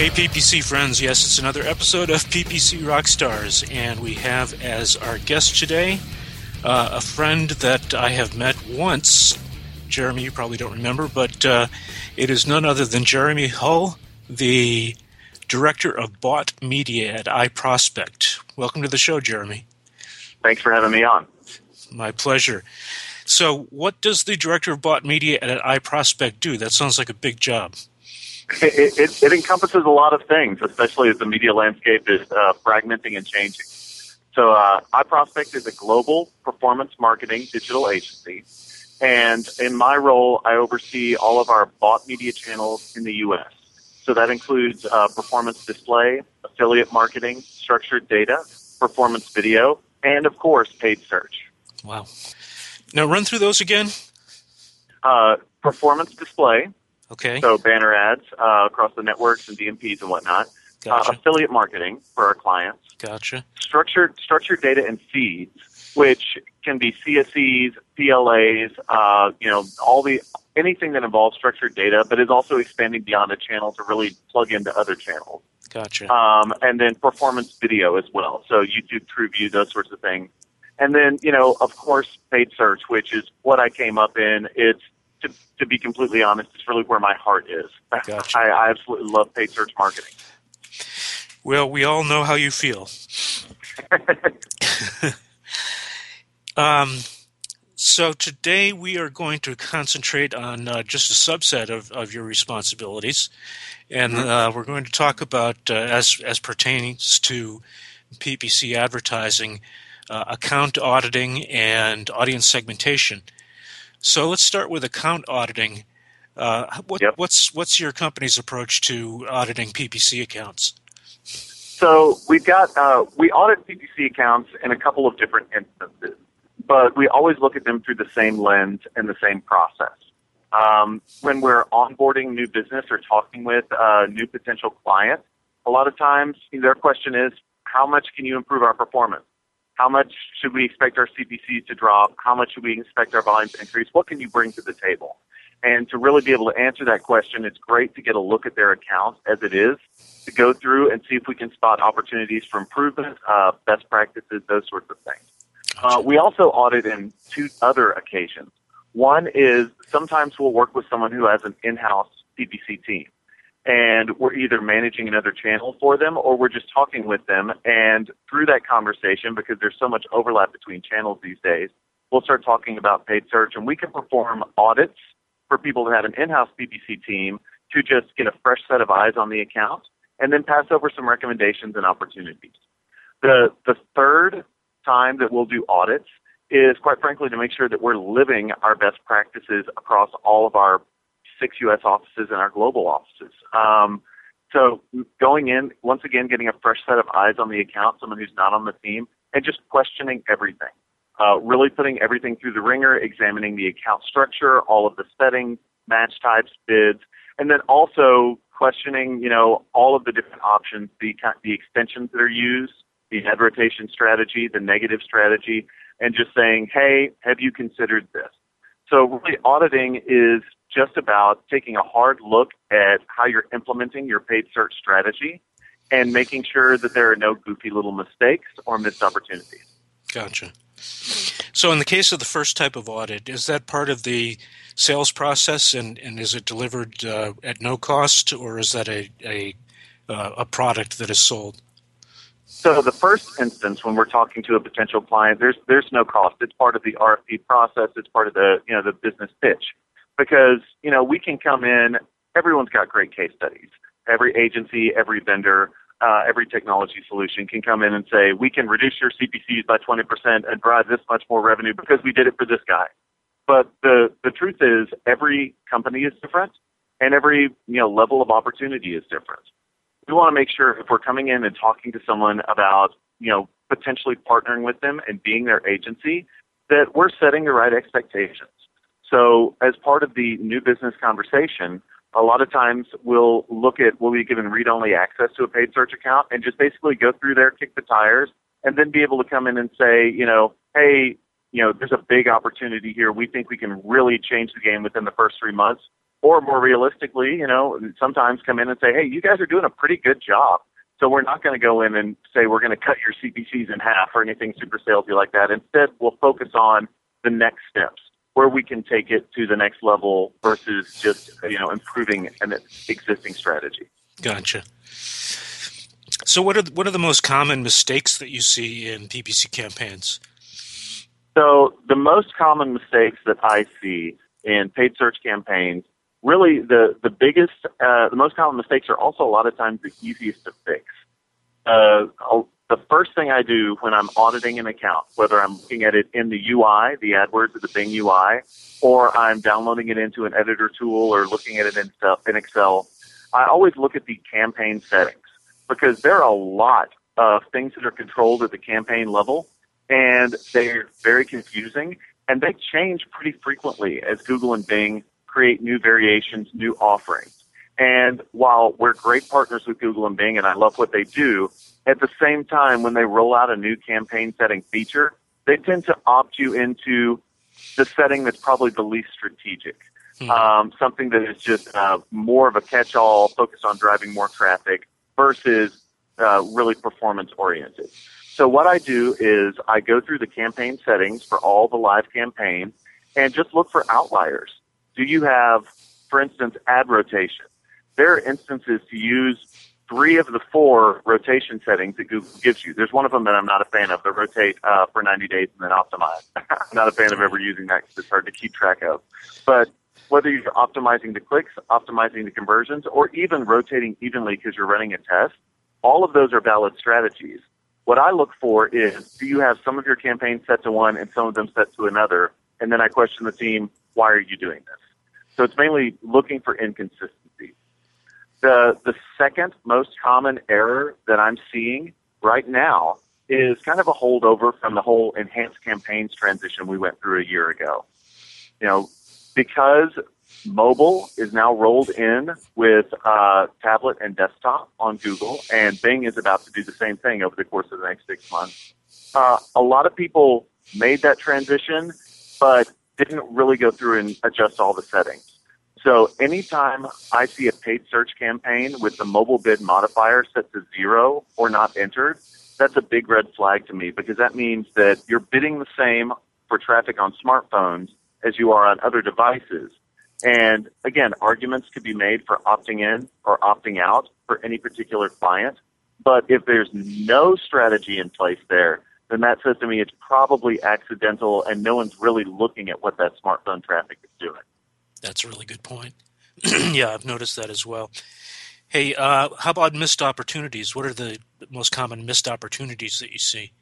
Hey, PPC friends. Yes, it's another episode of PPC Rockstars, and we have as our guest today uh, a friend that I have met once. Jeremy, you probably don't remember, but uh, it is none other than Jeremy Hull, the director of bought media at iProspect. Welcome to the show, Jeremy. Thanks for having me on. My pleasure. So, what does the director of bought media at iProspect do? That sounds like a big job. It, it, it encompasses a lot of things, especially as the media landscape is uh, fragmenting and changing. So, uh, iProspect is a global performance marketing digital agency. And in my role, I oversee all of our bought media channels in the U.S. So that includes uh, performance display, affiliate marketing, structured data, performance video, and of course, paid search. Wow. Now, run through those again. Uh, performance display. Okay. So banner ads uh, across the networks and DMPs and whatnot. Gotcha. Uh, affiliate marketing for our clients. Gotcha. Structured structured data and feeds, which can be CSEs, PLAs, uh, you know, all the anything that involves structured data, but is also expanding beyond a channel to really plug into other channels. Gotcha. Um, and then performance video as well. So YouTube, TrueView, those sorts of things. And then, you know, of course, paid search, which is what I came up in. It's to, to be completely honest, it's really where my heart is. Gotcha. I, I absolutely love paid search marketing. Well, we all know how you feel. um, so today we are going to concentrate on uh, just a subset of, of your responsibilities, and uh, we're going to talk about uh, as as pertains to PPC advertising, uh, account auditing, and audience segmentation. So let's start with account auditing. Uh, what, Yep. What's what's your company's approach to auditing PPC accounts? So we've got uh, we audit PPC accounts in a couple of different instances, but we always look at them through the same lens and the same process. Um, when we're onboarding new business or talking with uh, new potential clients, a lot of times their question is, "How much can you improve our performance? How much should we expect our CPCs to drop? How much should we expect our volumes to increase? What can you bring to the table?" And to really be able to answer that question, it's great to get a look at their accounts as it is, to go through and see if we can spot opportunities for improvement, uh, best practices, those sorts of things. Uh, we also audit in two other occasions. One is sometimes we'll work with someone who has an in-house PPC team, and we're either managing another channel for them or we're just talking with them. And through that conversation, because there's so much overlap between channels these days, we'll start talking about paid search, and we can perform audits for people who have an in-house PPC team to just get a fresh set of eyes on the account and then pass over some recommendations and opportunities. The the third time that we'll do audits is quite frankly to make sure that we're living our best practices across all of our six U.S. offices and our global offices. Um, so going in once again, getting a fresh set of eyes on the account, someone who's not on the team, and just questioning everything. Uh, really putting everything through the wringer, examining the account structure, all of the settings, match types, bids, and then also questioning, you know, all of the different options, the the extensions that are used, the ad rotation strategy, the negative strategy, and just saying, hey, have you considered this? So really, auditing is just about taking a hard look at how you're implementing your paid search strategy and making sure that there are no goofy little mistakes or missed opportunities. Gotcha. So, in the case of the first type of audit, is that part of the sales process, and, and is it delivered uh, at no cost, or is that a a, uh, a product that is sold? So the first instance when we're talking to a potential client, there's there's no cost. It's part of the RFP process. It's part of the you know the business pitch, because you know we can come in. Everyone's got great case studies. Every agency, every vendor, uh, every technology solution can come in and say we can reduce your CPCs by 20% and drive this much more revenue because we did it for this guy. But the the truth is every company is different, and every you know level of opportunity is different we want to make sure if we're coming in and talking to someone about, you know, potentially partnering with them and being their agency, that we're setting the right expectations. So as part of the new business conversation, a lot of times we'll look at will be given read-only access to a paid search account and just basically go through there, kick the tires, and then be able to come in and say, you know, hey, you know, there's a big opportunity here. We think we can really change the game within the first three months. Or more realistically, you know, sometimes come in and say, hey, you guys are doing a pretty good job. So we're not going to go in and say we're going to cut your CPCs in half or anything super salesy like that. Instead, we'll focus on the next steps where we can take it to the next level versus just you know improving an existing strategy. Gotcha. So, what are what are the most common mistakes that you see in PPC campaigns? So, the most common mistakes that I see in paid search campaigns, really the the biggest, uh, the most common mistakes are also a lot of times the easiest to fix. Uh, the first thing I do when I'm auditing an account, whether I'm looking at it in the UI, the AdWords or the Bing UI, or I'm downloading it into an editor tool or looking at it in, stuff, in Excel, I always look at the campaign settings because there are a lot of things that are controlled at the campaign level and they're very confusing and they change pretty frequently as Google and Bing create new variations, new offerings. And while we're great partners with Google and Bing and I love what they do, at the same time, when they roll out a new campaign setting feature, they tend to opt you into the setting that's probably the least strategic. Mm-hmm. Um, something that is just uh, more of a catch-all, focused on driving more traffic versus uh, really performance oriented. So what I do is I go through the campaign settings for all the live campaigns and just look for outliers. Do you have, for instance, ad rotation? There are instances to use three of the four rotation settings that Google gives you. There's one of them that I'm not a fan of, the rotate uh, for 90 days and then optimize. I'm not a fan of ever using that because it's hard to keep track of. But whether you're optimizing the clicks, optimizing the conversions, or even rotating evenly because you're running a test, all of those are valid strategies. What I look for is do you have some of your campaigns set to one and some of them set to another? And then I question the team, why are you doing this? So it's mainly looking for inconsistencies. The the second most common error that I'm seeing right now is kind of a holdover from the whole enhanced campaigns transition we went through a year ago. You know, because mobile is now rolled in with uh, tablet and desktop on Google, and Bing is about to do the same thing over the course of the next six months. Uh, a lot of people made that transition, but didn't really go through and adjust all the settings. So anytime I see a paid search campaign with the mobile bid modifier set to zero or not entered, that's a big red flag to me because that means that you're bidding the same for traffic on smartphones as you are on other devices. And again, arguments could be made for opting in or opting out for any particular client. But if there's no strategy in place there, then that says to me it's probably accidental and no one's really looking at what that smartphone traffic is doing. That's a really good point. yeah, I've noticed that as well. Hey, uh, how about missed opportunities? What are the most common missed opportunities that you see?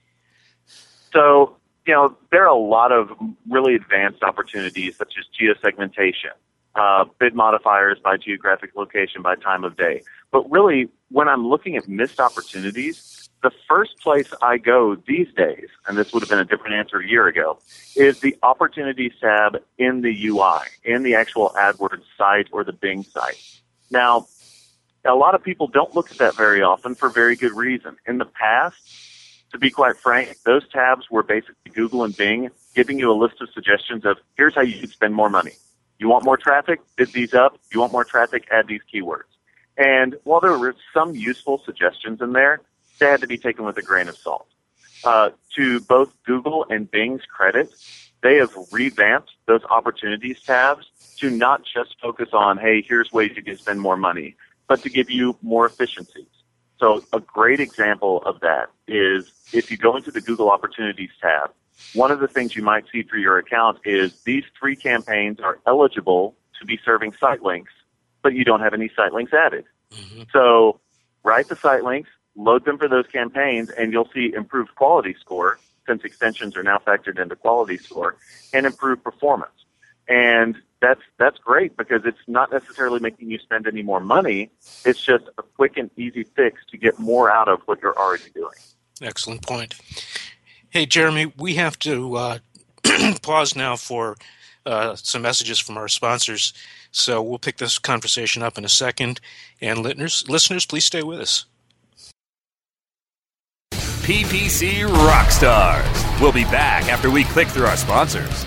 So, you know, there are a lot of really advanced opportunities such as geosegmentation, uh, bid modifiers by geographic location, by time of day. But really, when I'm looking at missed opportunities, the first place I go these days, and this would have been a different answer a year ago, is the opportunities tab in the UI, in the actual AdWords site or the Bing site. Now, a lot of people don't look at that very often for very good reason. In the past, to be quite frank, those tabs were basically Google and Bing giving you a list of suggestions of here's how you could spend more money. You want more traffic? Bid these up. You want more traffic? Add these keywords. And while there were some useful suggestions in there, they had to be taken with a grain of salt. Uh, to both Google and Bing's credit, they have revamped those opportunities tabs to not just focus on, hey, here's ways you can spend more money, but to give you more efficiencies. So a great example of that is if you go into the Google Opportunities tab, one of the things you might see for your account is these three campaigns are eligible to be serving site links, but you don't have any site links added. Mm-hmm. So write the site links, load them for those campaigns, and you'll see improved quality score since extensions are now factored into quality score and improved performance. And that's that's great because it's not necessarily making you spend any more money. It's just a quick and easy fix to get more out of what you're already doing. Excellent point. Hey, Jeremy, we have to uh, pause now for uh, some messages from our sponsors. So we'll pick this conversation up in a second. And listeners, listeners, please stay with us. PPC Rockstars. We'll be back after we click through our sponsors.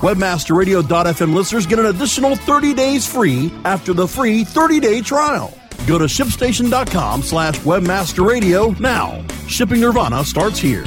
Webmasterradio.fm listeners get an additional 30 days free after the free 30-day trial. Go to shipstation.com slash webmasterradio now. Shipping Nirvana starts here.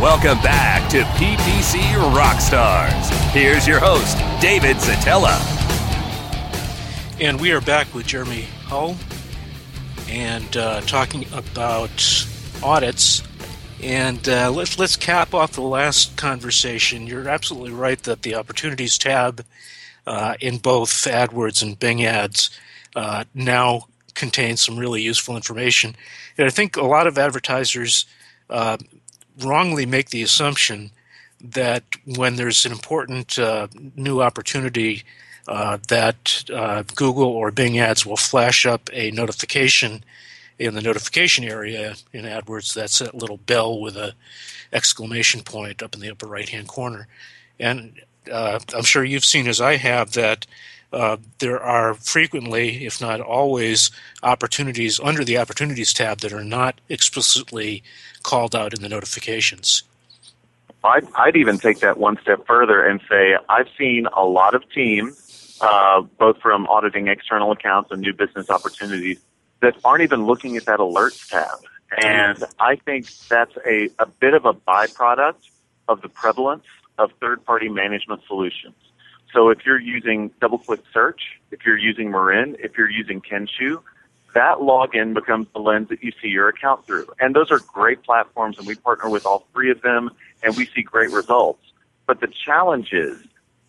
Welcome back to PPC Rockstars. Here's your host, David Szetela. And we are back with Jeremy Hull and uh, talking about audits. And uh, let's let's cap off the last conversation. You're absolutely right that the opportunities tab uh, in both AdWords and Bing Ads uh, now contains some really useful information. And I think a lot of advertisers uh, wrongly make the assumption that when there's an important uh, new opportunity, uh, that uh, Google or Bing Ads will flash up a notification in the notification area in AdWords. That's a little bell with a exclamation point up in the upper right hand corner. And uh, I'm sure you've seen, as I have, that uh, there are frequently, if not always, opportunities under the Opportunities tab that are not explicitly called out in the notifications. I'd, I'd even take that one step further and say I've seen a lot of teams, uh, both from auditing external accounts and new business opportunities, that aren't even looking at that alerts tab. And I think that's a, a bit of a byproduct of the prevalence of third party management solutions. So if you're using DoubleClick Search, if you're using Marin, if you're using Kenshoo, that login becomes the lens that you see your account through. And those are great platforms, and we partner with all three of them, and we see great results. But the challenge is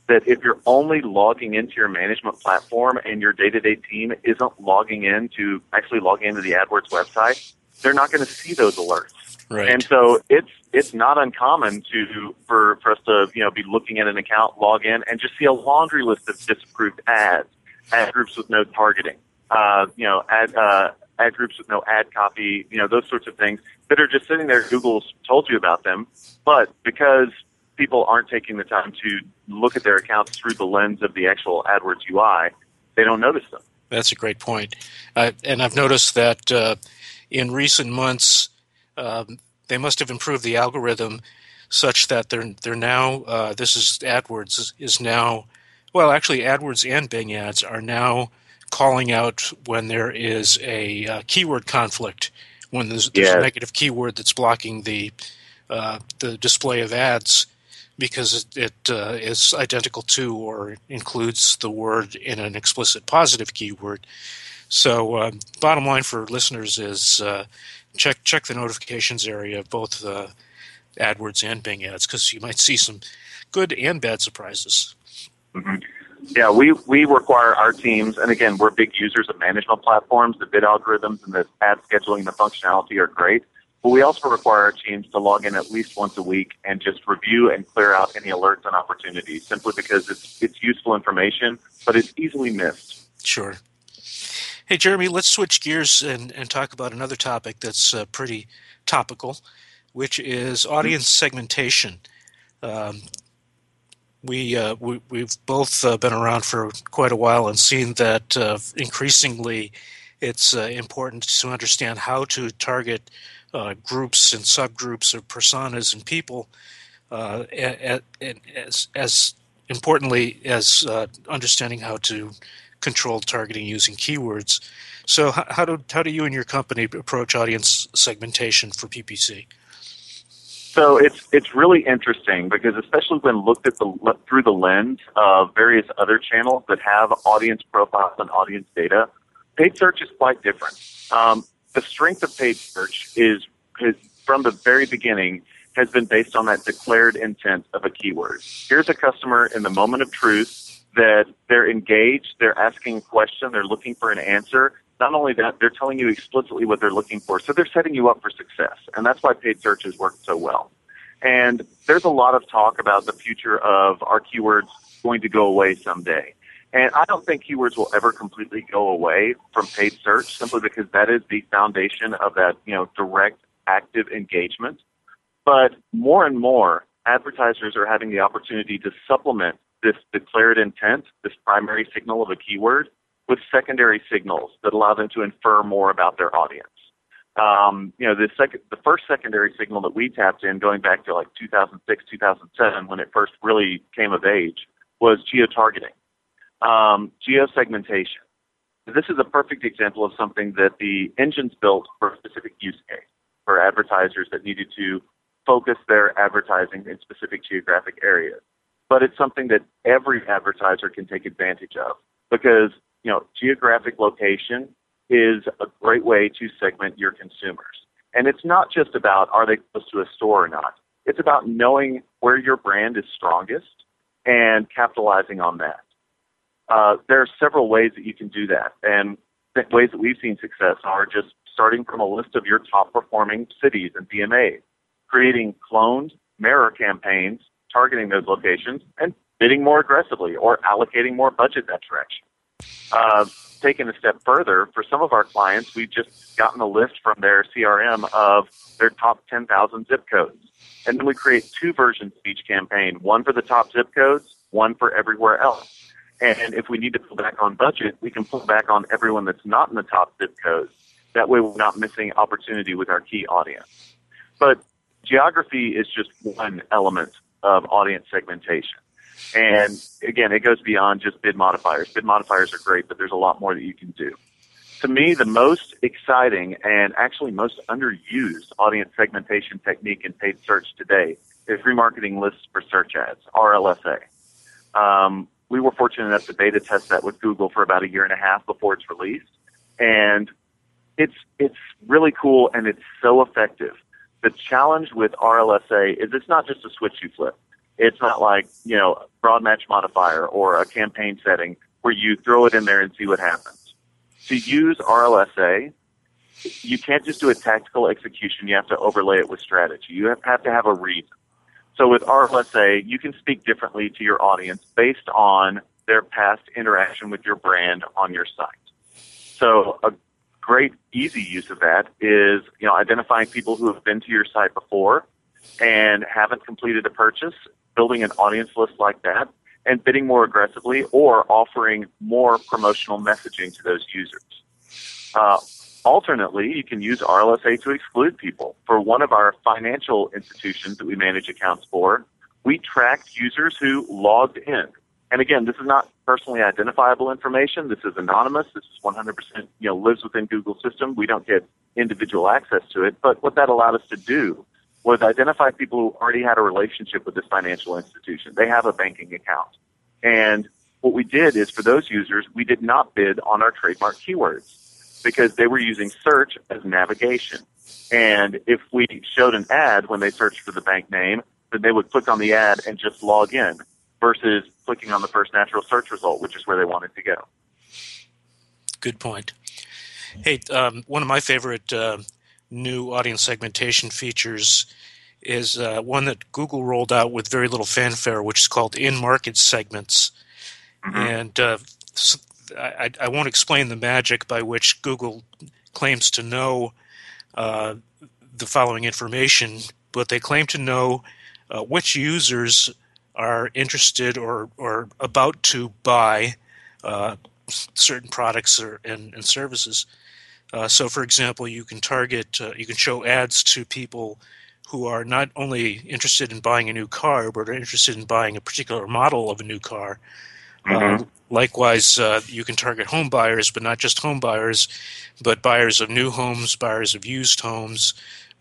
that if you're only logging into your management platform and your day-to-day team isn't logging in to actually log into the AdWords website, they're not going to see those alerts. Right. And so it's it's not uncommon to for for us to you know be looking at an account, log in, and just see a laundry list of disapproved ads, ad groups with no targeting, uh, you know, ad uh, ad groups with no ad copy, you know, those sorts of things that are just sitting there. Google's told you about them, but because people aren't taking the time to look at their accounts through the lens of the actual AdWords UI, they don't notice them. That's a great point, uh, and I've noticed that uh, in recent months um, they must have improved the algorithm such that they're they're now uh, this is AdWords is, now well actually AdWords and Bing ads are now calling out when there is a uh, keyword conflict when there's, there's a negative keyword that's blocking the uh, the display of ads because it, it uh, is identical to or includes the word in an explicit positive keyword. So, uh, bottom line for listeners is uh, check check the notifications area of both uh, AdWords and Bing ads because you might see some good and bad surprises. Mm-hmm. Yeah, we, we require our teams, and again, we're big users of management platforms. The bid algorithms and the ad scheduling, the functionality are great. But we also require our teams to log in at least once a week and just review and clear out any alerts and opportunities simply because it's, it's useful information, but it's easily missed. Sure. Hey, Jeremy, let's switch gears and, and talk about another topic that's uh, pretty topical, which is audience segmentation. Um, we, uh, we we've both uh, been around for quite a while and seen that uh, increasingly it's uh, important to understand how to target uh, groups and subgroups of personas and people, uh, and, as as importantly as understanding how to control targeting using keywords. So, how do how do you and your company approach audience segmentation for PPC? So it's it's really interesting because especially when looked at the through the lens of various other channels that have audience profiles and audience data, paid search is quite different. Um, the strength of paid search is, is from the very beginning has been based on that declared intent of a keyword. Here's a customer in the moment of truth that they're engaged, they're asking a question, they're looking for an answer, not only that, they're telling you explicitly what they're looking for. So they're setting you up for success. And that's why paid search has worked so well. And there's a lot of talk about the future of our keywords going to go away someday. And I don't think keywords will ever completely go away from paid search simply because that is the foundation of that, you know, direct active engagement. But more and more advertisers are having the opportunity to supplement this declared intent, this primary signal of a keyword with secondary signals that allow them to infer more about their audience. Um, you know, the second, the first secondary signal that we tapped in, going back to like 2006, 2007, when it first really came of age, was geo-targeting, um, geo-segmentation. This is a perfect example of something that the engines built for a specific use case for advertisers that needed to focus their advertising in specific geographic areas. But it's something that every advertiser can take advantage of because you know, geographic location is a great way to segment your consumers. And it's not just about are they close to a store or not. It's about knowing where your brand is strongest and capitalizing on that. Uh, there are several ways that you can do that. And the ways that we've seen success are just starting from a list of your top performing cities and DMAs, creating cloned mirror campaigns targeting those locations and bidding more aggressively or allocating more budget that direction. Uh, taken a step further, for some of our clients, we've just gotten a list from their CRM of their top 10,000 zip codes. And then we create two versions of each campaign, one for the top zip codes, one for everywhere else. And if we need to pull back on budget, we can pull back on everyone that's not in the top zip codes. That way we're not missing opportunity with our key audience. But geography is just one element of audience segmentation. And again, it goes beyond just bid modifiers. Bid modifiers are great, but there's a lot more that you can do. To me, the most exciting and actually most underused audience segmentation technique in paid search today is remarketing lists for search ads, RLSA. Um, we were fortunate enough to beta test that with Google for about a year and a half before it's released, and it's it's really cool and it's so effective. The challenge with RLSA is it's not just a switch you flip. It's not like, you know, broad match modifier or a campaign setting where you throw it in there and see what happens. To use RLSA, you can't just do a tactical execution. You have to overlay it with strategy. You have to have a reason. So with RLSA, you can speak differently to your audience based on their past interaction with your brand on your site. So a great easy use of that is, you know, identifying people who have been to your site before and haven't completed a purchase building an audience list like that and bidding more aggressively or offering more promotional messaging to those users. Uh, alternately, you can use RLSA to exclude people. For one of our financial institutions that we manage accounts for, we tracked users who logged in. And again, this is not personally identifiable information. This is anonymous. This is 100%, you know, lives within Google's system. We don't get individual access to it. But what that allowed us to do was identify people who already had a relationship with this financial institution. They have a banking account. And what we did is for those users, we did not bid on our trademark keywords because they were using search as navigation. And if we showed an ad when they searched for the bank name, then they would click on the ad and just log in versus clicking on the first natural search result, which is where they wanted to go. Good point. Hey, um, one of my favorite uh, new audience segmentation features is uh, one that Google rolled out with very little fanfare, which is called in market segments. Mm-hmm. And uh, I, I, won't explain the magic by which Google claims to know uh, the following information, but they claim to know uh, which users are interested or, or about to buy uh, certain products or, and, and services. Uh, so, for example, you can target, uh, you can show ads to people who are not only interested in buying a new car, but are interested in buying a particular model of a new car. Mm-hmm. Likewise, uh, you can target home buyers, but not just home buyers, but buyers of new homes, buyers of used homes,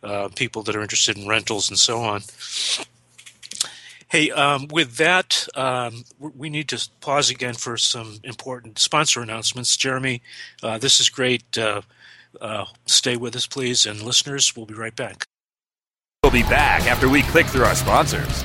uh, people that are interested in rentals, and so on. Hey, um, with that, um, we need to pause again for some important sponsor announcements. Jeremy, uh, this is great. Uh, uh, stay with us, please, and listeners, we'll be right back. We'll be back after we click through our sponsors.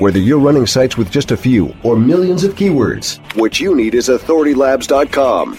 Whether you're running sites with just a few or millions of keywords, what you need is authoritylabs.com.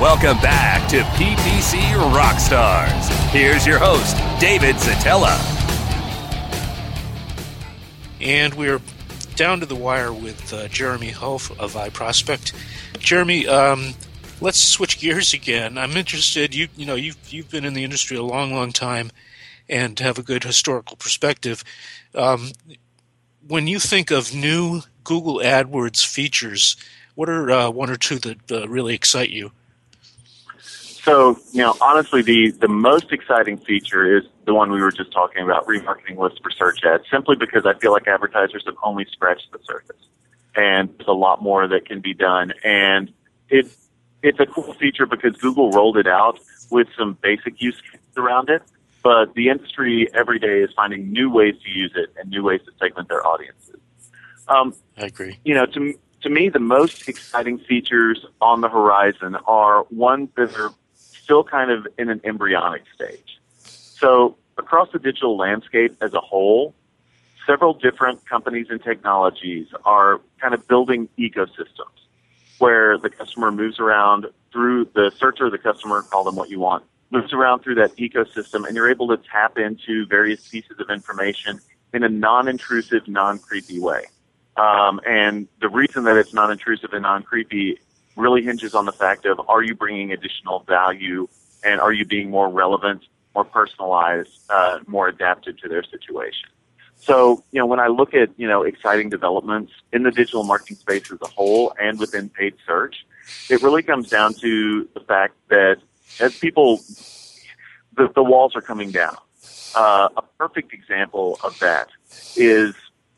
Welcome back to PPC Rockstars. Here's your host, David Szetela. And we're down to the wire with uh, Jeremy Hof of iProspect. Jeremy, um, let's switch gears again. I'm interested. You you know you've you've been in the industry a long, long time, and have a good historical perspective. Um, when you think of new Google AdWords features, what are uh, one or two that uh, really excite you? So, you know, honestly, the, the most exciting feature is the one we were just talking about, remarketing lists for search ads, simply because I feel like advertisers have only scratched the surface. And there's a lot more that can be done. And it, it's a cool feature because Google rolled it out with some basic use cases around it. But the industry every day is finding new ways to use it and new ways to segment their audiences. Um, I agree. You know, to, to me, the most exciting features on the horizon are ones that are still kind of in an embryonic stage. So across the digital landscape as a whole, several different companies and technologies are kind of building ecosystems where the customer moves around through the searcher, the customer, call them what you want, moves around through that ecosystem and you're able to tap into various pieces of information in a non-intrusive, non-creepy way. Um, and the reason that it's non intrusive and non creepy really hinges on the fact of are you bringing additional value and are you being more relevant, more personalized, uh, more adapted to their situation? So, you know, when I look at, you know, exciting developments in the digital marketing space as a whole and within paid search, it really comes down to the fact that as people, the, the walls are coming down. Uh, a perfect example of that is,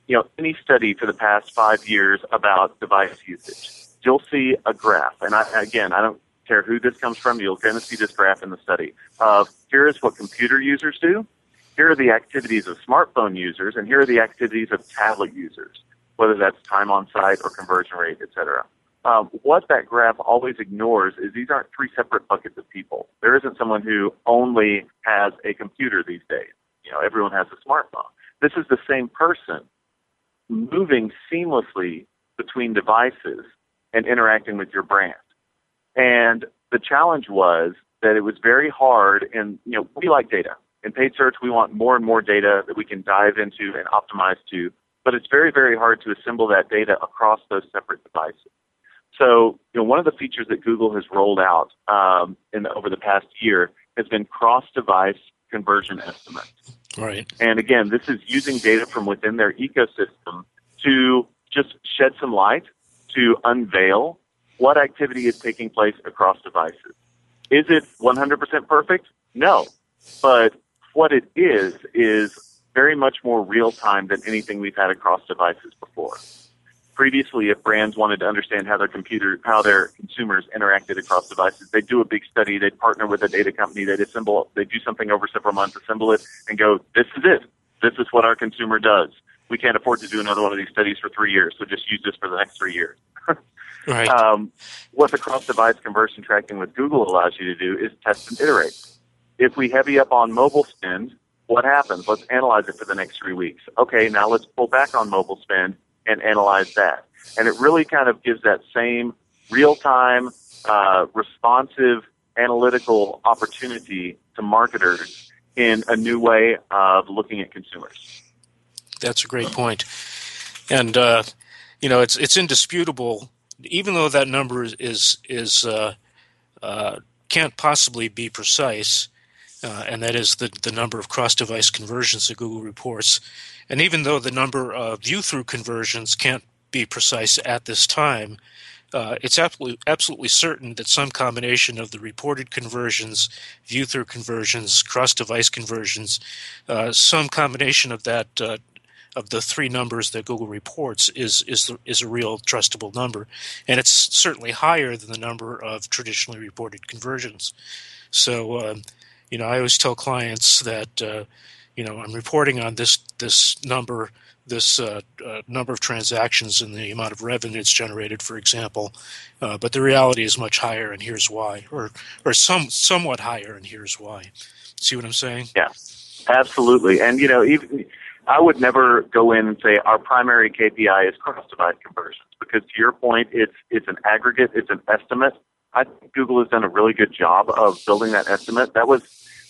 you know, any study for the past five years about device usage. You'll see a graph, and I, again, I don't care who this comes from. You're going to see this graph in the study of here is what computer users do, here are the activities of smartphone users, and here are the activities of tablet users, whether that's time on site or conversion rate, et cetera. Um, what that graph always ignores is these aren't three separate buckets of people. There isn't someone who only has a computer these days. You know, everyone has a smartphone. This is the same person moving seamlessly between devices and interacting with your brand. And the challenge was that it was very hard and you know, we like data. In paid search we want more and more data that we can dive into and optimize to, but it's very, very hard to assemble that data across those separate devices. So, you know, one of the features that Google has rolled out um, in the, over the past year has been cross-device conversion estimates. Right. And again, this is using data from within their ecosystem to just shed some light to unveil what activity is taking place across devices. Is it 100% perfect? No. But what it is, is very much more real time than anything we've had across devices before previously, if brands wanted to understand how their computer, how their consumers interacted across devices, they'd do a big study. They'd partner with a data company. They'd assemble, they'd do something over several months, assemble it, and go, "This is it. This is what our consumer does. We can't afford to do another one of these studies for three years, so just use this for the next three years." right. Um, what the cross-device conversion tracking with Google allows you to do is test and iterate. If we heavy up on mobile spend, what happens? Let's analyze it for the next three weeks. Okay, now let's pull back on mobile spend and analyze that. And it really kind of gives that same real time, uh, responsive, analytical opportunity to marketers in a new way of looking at consumers. That's a great point. And, uh, you know, it's, it's indisputable, even though that number is, is, uh, uh can't possibly be precise, uh, and that is the, the number of cross device conversions that Google reports. And even though the number of view through conversions can't be precise at this time, uh, it's absolutely, absolutely certain that some combination of the reported conversions, view through conversions, cross device conversions, uh, some combination of that. Uh, of the three numbers that Google reports is is is a real trustable number, and it's certainly higher than the number of traditionally reported conversions. So, um, you know, I always tell clients that uh, you know I'm reporting on this this number this uh, uh, number of transactions and the amount of revenue it's generated, for example. Uh, but the reality is much higher, and here's why, or or some somewhat higher, and here's why. See what I'm saying? Yeah, absolutely. And you know, even I would never go in and say our primary KPI is cross-device conversions because, to your point, it's it's an aggregate, it's an estimate. I think Google has done a really good job of building that estimate. That was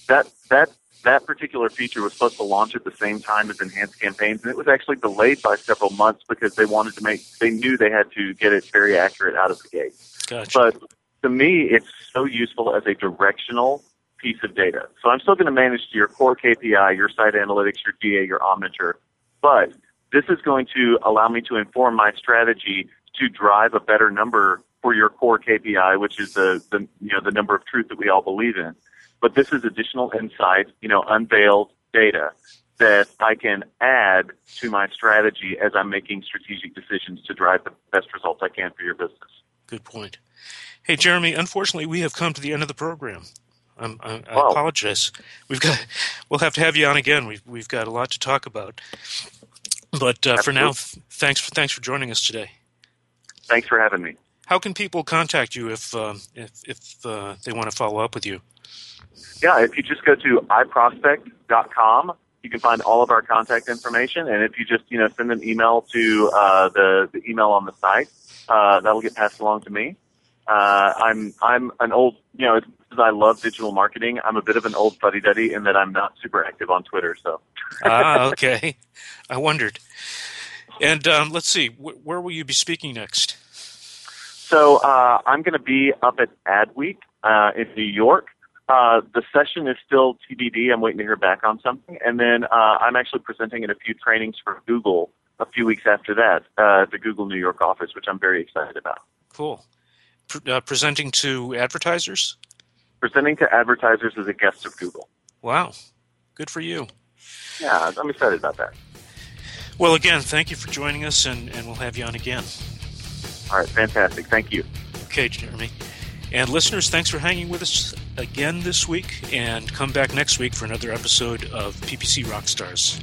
that that that particular feature was supposed to launch at the same time as enhanced campaigns, and it was actually delayed by several months because they wanted to make they knew they had to get it very accurate out of the gate. Gotcha. But to me, it's so useful as a directional piece of data. So I'm still going to manage your core KPI, your site analytics, your GA, your Omniture, but this is going to allow me to inform my strategy to drive a better number for your core KPI, which is the, the you know the number of truth that we all believe in. But this is additional insight, you know, unveiled data that I can add to my strategy as I'm making strategic decisions to drive the best results I can for your business. Good point. Hey, Jeremy. Unfortunately, we have come to the end of the program. I'm, I, I wow. apologize. We've got. We'll have to have you on again. We've we've got a lot to talk about. But uh, for now, thanks for thanks for joining us today. Thanks for having me. How can people contact you if uh, if if uh, they want to follow up with you? Yeah, if you just go to iprospect.com, you can find all of our contact information. And if you just, you know, send an email to uh, the, the email on the site, uh, that'll get passed along to me. Uh, I'm I'm an old, you know, as I love digital marketing, I'm a bit of an old fuddy duddy in that I'm not super active on Twitter. So. ah, okay. I wondered. And um, let's see, wh- where will you be speaking next? So uh, I'm going to be up at Adweek uh, in New York. Uh, the session is still TBD. I'm waiting to hear back on something. And then uh, I'm actually presenting at a few trainings for Google a few weeks after that, uh, the Google New York office, which I'm very excited about. Cool. Pre- uh, presenting to advertisers? Presenting to advertisers as a guest of Google. Wow. Good for you. Yeah, I'm excited about that. Well, again, thank you for joining us, and, and we'll have you on again. All right, fantastic. Thank you. Okay, Jeremy. And listeners, thanks for hanging with us again this week, and come back next week for another episode of PPC Rockstars.